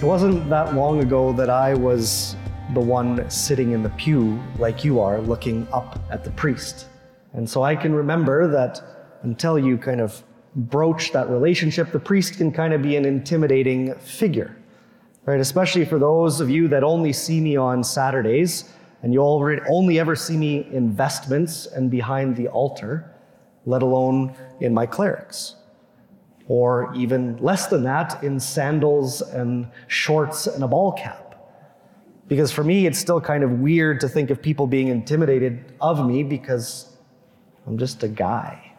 It wasn't that long ago that I was the one sitting in the pew like you are, looking up at the priest. And so I can remember that until you kind of broach that relationship, the priest can kind of be an intimidating figure, right? Especially for those of you that only see me on Saturdays and you only ever see me in vestments and behind the altar, let alone in my clerics. Or even less than that, in sandals and shorts and a ball cap. Because for me, it's still kind of weird to think of people being intimidated of me because I'm just a guy.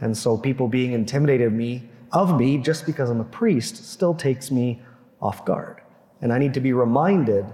And so people being intimidated of me, of me just because I'm a priest still takes me off guard. And I need to be reminded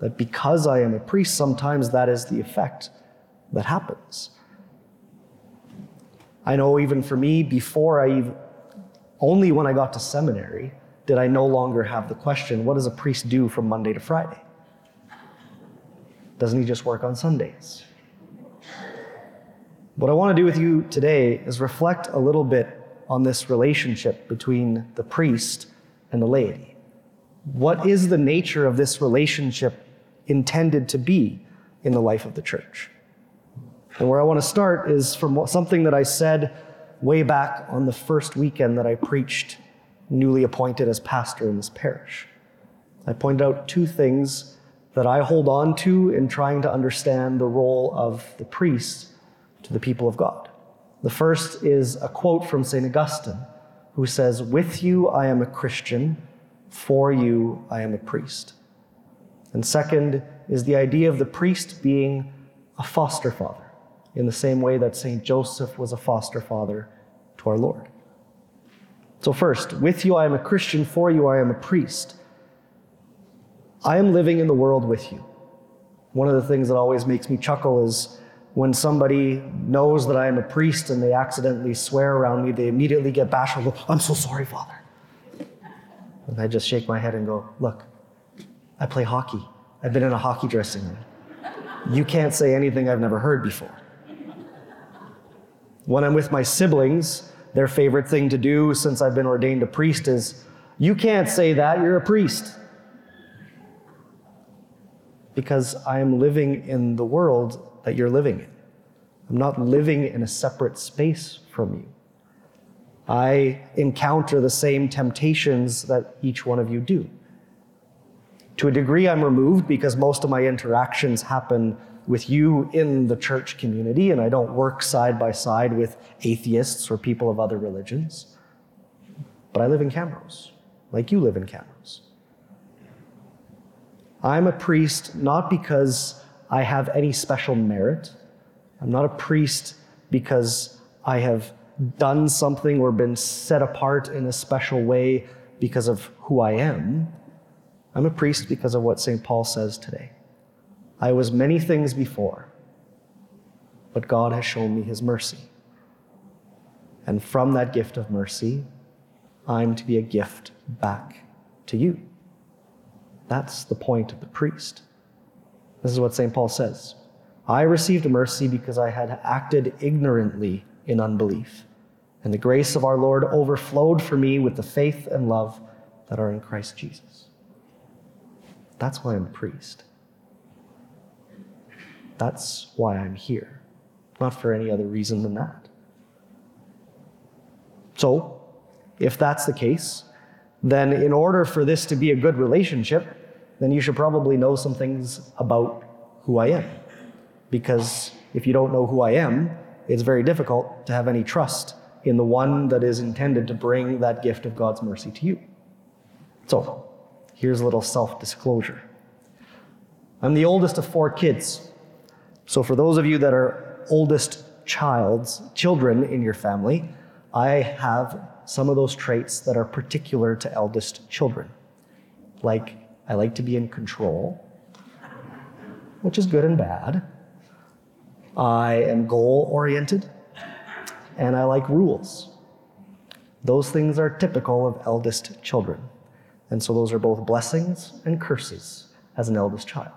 that because I am a priest, sometimes that is the effect that happens. I know even for me, before I even, only when I got to seminary did I no longer have the question what does a priest do from Monday to Friday? Doesn't he just work on Sundays? What I want to do with you today is reflect a little bit on this relationship between the priest and the laity. What is the nature of this relationship intended to be in the life of the church? And where I want to start is from something that I said way back on the first weekend that I preached, newly appointed as pastor in this parish. I pointed out two things that I hold on to in trying to understand the role of the priest to the people of God. The first is a quote from St. Augustine, who says, With you I am a Christian, for you I am a priest. And second is the idea of the priest being a foster father, in the same way that St. Joseph was a foster father to our Lord. So, first, with you I am a Christian, for you I am a priest. I am living in the world with you. One of the things that always makes me chuckle is when somebody knows that I am a priest and they accidentally swear around me, they immediately get bashful. Go, I'm so sorry, Father. And I just shake my head and go, Look, I play hockey. I've been in a hockey dressing room. You can't say anything I've never heard before. When I'm with my siblings, their favorite thing to do since I've been ordained a priest is, You can't say that, you're a priest. Because I am living in the world that you're living in. I'm not living in a separate space from you. I encounter the same temptations that each one of you do. To a degree, I'm removed because most of my interactions happen with you in the church community, and I don't work side by side with atheists or people of other religions. But I live in Camrose, like you live in Camrose. I'm a priest not because I have any special merit. I'm not a priest because I have done something or been set apart in a special way because of who I am. I'm a priest because of what St. Paul says today. I was many things before, but God has shown me his mercy. And from that gift of mercy, I'm to be a gift back to you. That's the point of the priest. This is what St. Paul says I received mercy because I had acted ignorantly in unbelief, and the grace of our Lord overflowed for me with the faith and love that are in Christ Jesus. That's why I'm a priest. That's why I'm here, not for any other reason than that. So, if that's the case, then in order for this to be a good relationship, then you should probably know some things about who I am. Because if you don't know who I am, it's very difficult to have any trust in the one that is intended to bring that gift of God's mercy to you. So, here's a little self disclosure. I'm the oldest of four kids. So, for those of you that are oldest child's children in your family, I have some of those traits that are particular to eldest children, like I like to be in control, which is good and bad. I am goal oriented, and I like rules. Those things are typical of eldest children. And so those are both blessings and curses as an eldest child.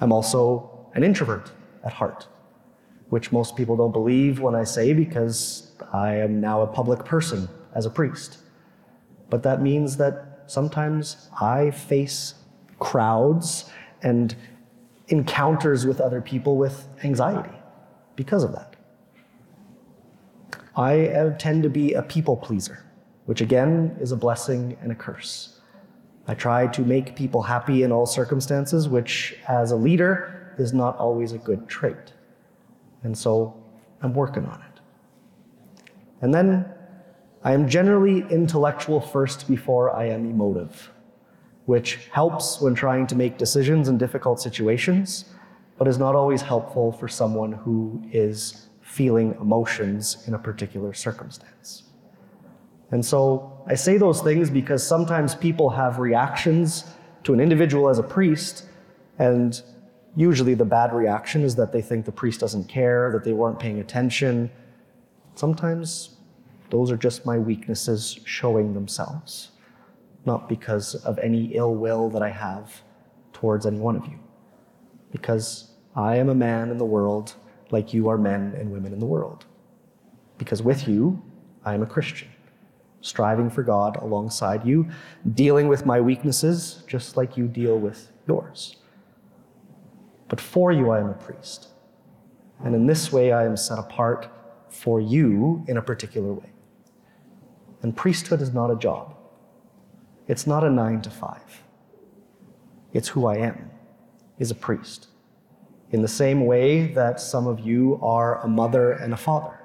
I'm also an introvert at heart, which most people don't believe when I say because I am now a public person as a priest. But that means that sometimes I face crowds and encounters with other people with anxiety because of that. I tend to be a people pleaser, which again is a blessing and a curse. I try to make people happy in all circumstances, which as a leader is not always a good trait. And so I'm working on it. And then I am generally intellectual first before I am emotive, which helps when trying to make decisions in difficult situations, but is not always helpful for someone who is feeling emotions in a particular circumstance. And so I say those things because sometimes people have reactions to an individual as a priest, and usually the bad reaction is that they think the priest doesn't care, that they weren't paying attention. Sometimes those are just my weaknesses showing themselves, not because of any ill will that I have towards any one of you. Because I am a man in the world like you are men and women in the world. Because with you, I am a Christian, striving for God alongside you, dealing with my weaknesses just like you deal with yours. But for you, I am a priest. And in this way, I am set apart for you in a particular way. And priesthood is not a job, it's not a nine to five. It's who I am, is a priest. In the same way that some of you are a mother and a father,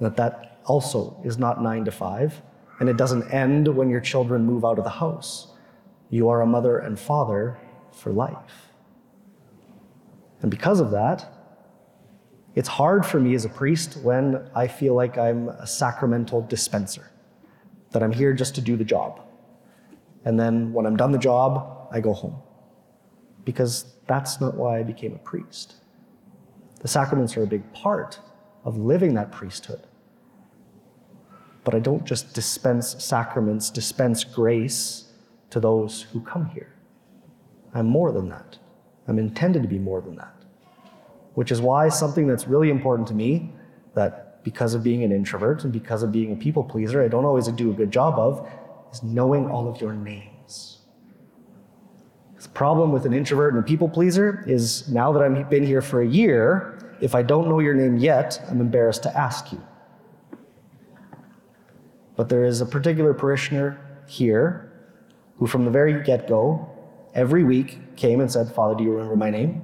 that that also is not nine to five, and it doesn't end when your children move out of the house. You are a mother and father for life. And because of that, it's hard for me as a priest when I feel like I'm a sacramental dispenser, that I'm here just to do the job. And then when I'm done the job, I go home. Because that's not why I became a priest. The sacraments are a big part of living that priesthood. But I don't just dispense sacraments, dispense grace to those who come here. I'm more than that. I'm intended to be more than that. Which is why something that's really important to me, that because of being an introvert and because of being a people pleaser, I don't always do a good job of, is knowing all of your names. The problem with an introvert and a people pleaser is now that I've been here for a year, if I don't know your name yet, I'm embarrassed to ask you. But there is a particular parishioner here who, from the very get go, every week came and said, Father, do you remember my name?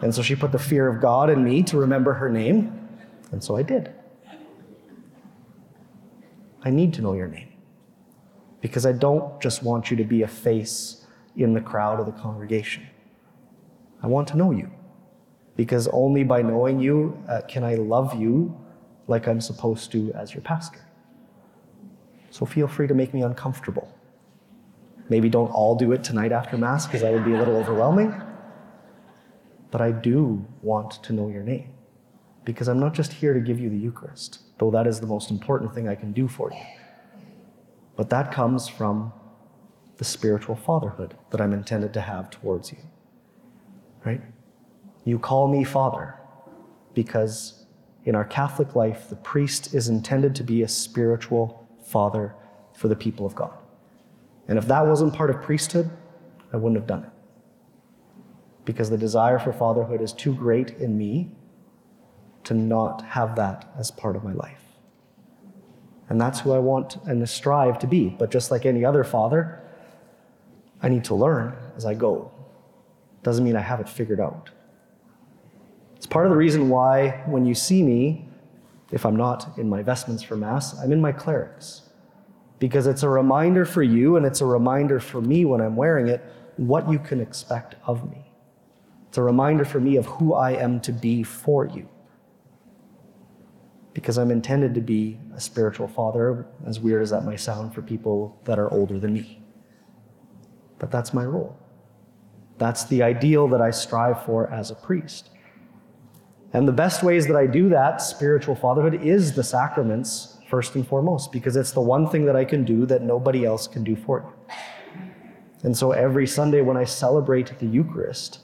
and so she put the fear of God in me to remember her name, and so I did. I need to know your name because I don't just want you to be a face in the crowd of the congregation. I want to know you because only by knowing you uh, can I love you like I'm supposed to as your pastor. So feel free to make me uncomfortable. Maybe don't all do it tonight after Mass because that would be a little overwhelming. But I do want to know your name because I'm not just here to give you the Eucharist, though that is the most important thing I can do for you. But that comes from the spiritual fatherhood that I'm intended to have towards you. Right? You call me Father because in our Catholic life, the priest is intended to be a spiritual father for the people of God. And if that wasn't part of priesthood, I wouldn't have done it. Because the desire for fatherhood is too great in me to not have that as part of my life. And that's who I want and strive to be. But just like any other father, I need to learn as I go. Doesn't mean I have it figured out. It's part of the reason why when you see me, if I'm not in my vestments for Mass, I'm in my clerics. Because it's a reminder for you and it's a reminder for me when I'm wearing it what you can expect of me. It's a reminder for me of who I am to be for you. Because I'm intended to be a spiritual father, as weird as that might sound for people that are older than me. But that's my role. That's the ideal that I strive for as a priest. And the best ways that I do that, spiritual fatherhood, is the sacraments, first and foremost, because it's the one thing that I can do that nobody else can do for you. And so every Sunday when I celebrate the Eucharist,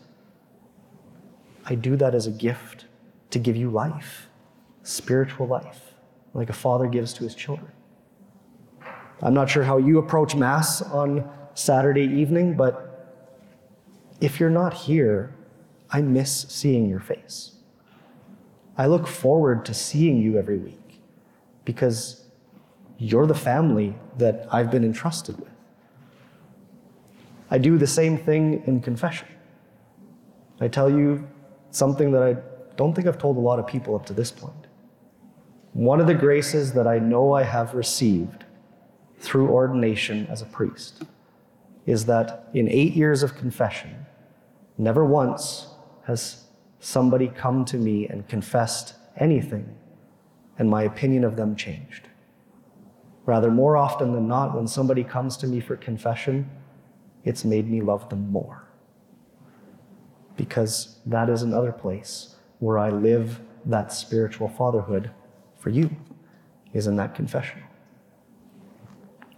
I do that as a gift to give you life, spiritual life, like a father gives to his children. I'm not sure how you approach Mass on Saturday evening, but if you're not here, I miss seeing your face. I look forward to seeing you every week because you're the family that I've been entrusted with. I do the same thing in confession. I tell you something that I don't think I've told a lot of people up to this point. One of the graces that I know I have received through ordination as a priest is that in eight years of confession, never once has somebody come to me and confessed anything and my opinion of them changed. Rather, more often than not, when somebody comes to me for confession, it's made me love them more. Because that is another place where I live that spiritual fatherhood for you, is in that confession.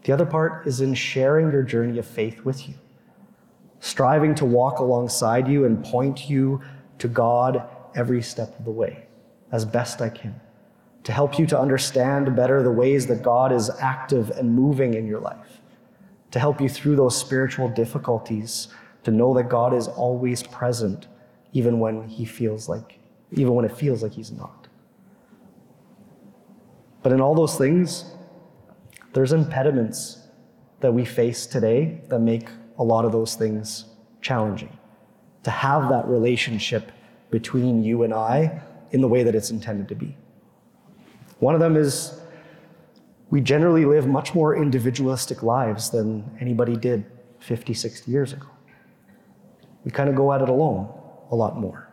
The other part is in sharing your journey of faith with you, striving to walk alongside you and point you to God every step of the way as best I can, to help you to understand better the ways that God is active and moving in your life, to help you through those spiritual difficulties, to know that God is always present, even when He feels like, even when it feels like He's not. But in all those things, there's impediments that we face today that make a lot of those things challenging. To have that relationship between you and I in the way that it's intended to be. One of them is we generally live much more individualistic lives than anybody did 50, 60 years ago. We kind of go at it alone a lot more,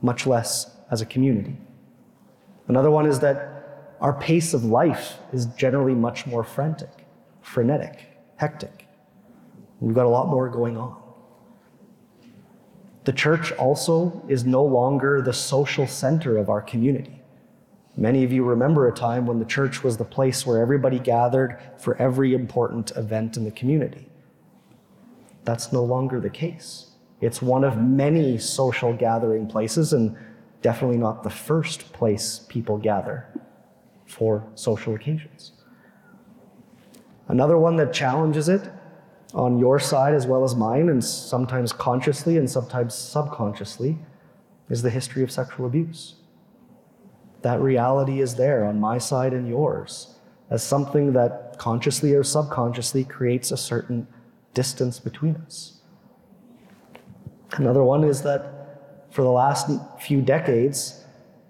much less as a community. Another one is that our pace of life is generally much more frantic, frenetic, hectic. We've got a lot more going on. The church also is no longer the social center of our community. Many of you remember a time when the church was the place where everybody gathered for every important event in the community. That's no longer the case. It's one of many social gathering places, and definitely not the first place people gather for social occasions. Another one that challenges it on your side as well as mine, and sometimes consciously and sometimes subconsciously, is the history of sexual abuse. That reality is there on my side and yours as something that consciously or subconsciously creates a certain distance between us. Another one is that for the last few decades,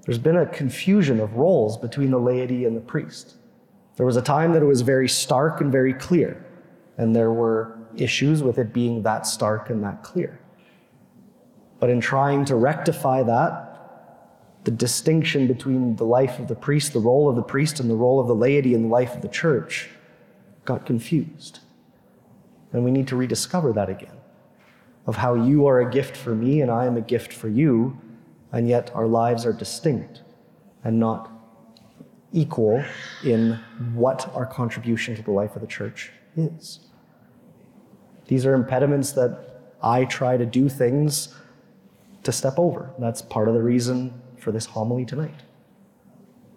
there's been a confusion of roles between the laity and the priest. There was a time that it was very stark and very clear, and there were issues with it being that stark and that clear. But in trying to rectify that, the distinction between the life of the priest, the role of the priest, and the role of the laity in the life of the church got confused. And we need to rediscover that again of how you are a gift for me and I am a gift for you and yet our lives are distinct and not equal in what our contribution to the life of the church is. These are impediments that I try to do things to step over. That's part of the reason for this homily tonight.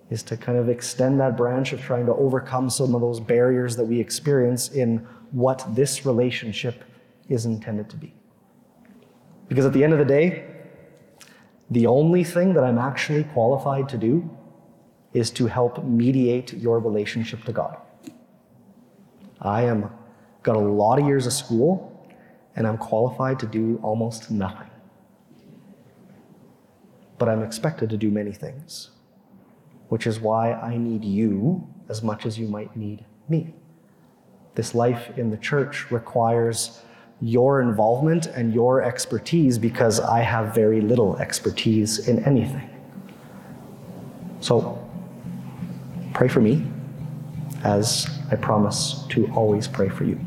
Is to kind of extend that branch of trying to overcome some of those barriers that we experience in what this relationship is intended to be. Because at the end of the day, the only thing that I'm actually qualified to do is to help mediate your relationship to God. I am got a lot of years of school and I'm qualified to do almost nothing. But I'm expected to do many things, which is why I need you as much as you might need me. This life in the church requires your involvement and your expertise because I have very little expertise in anything. So, pray for me as I promise to always pray for you.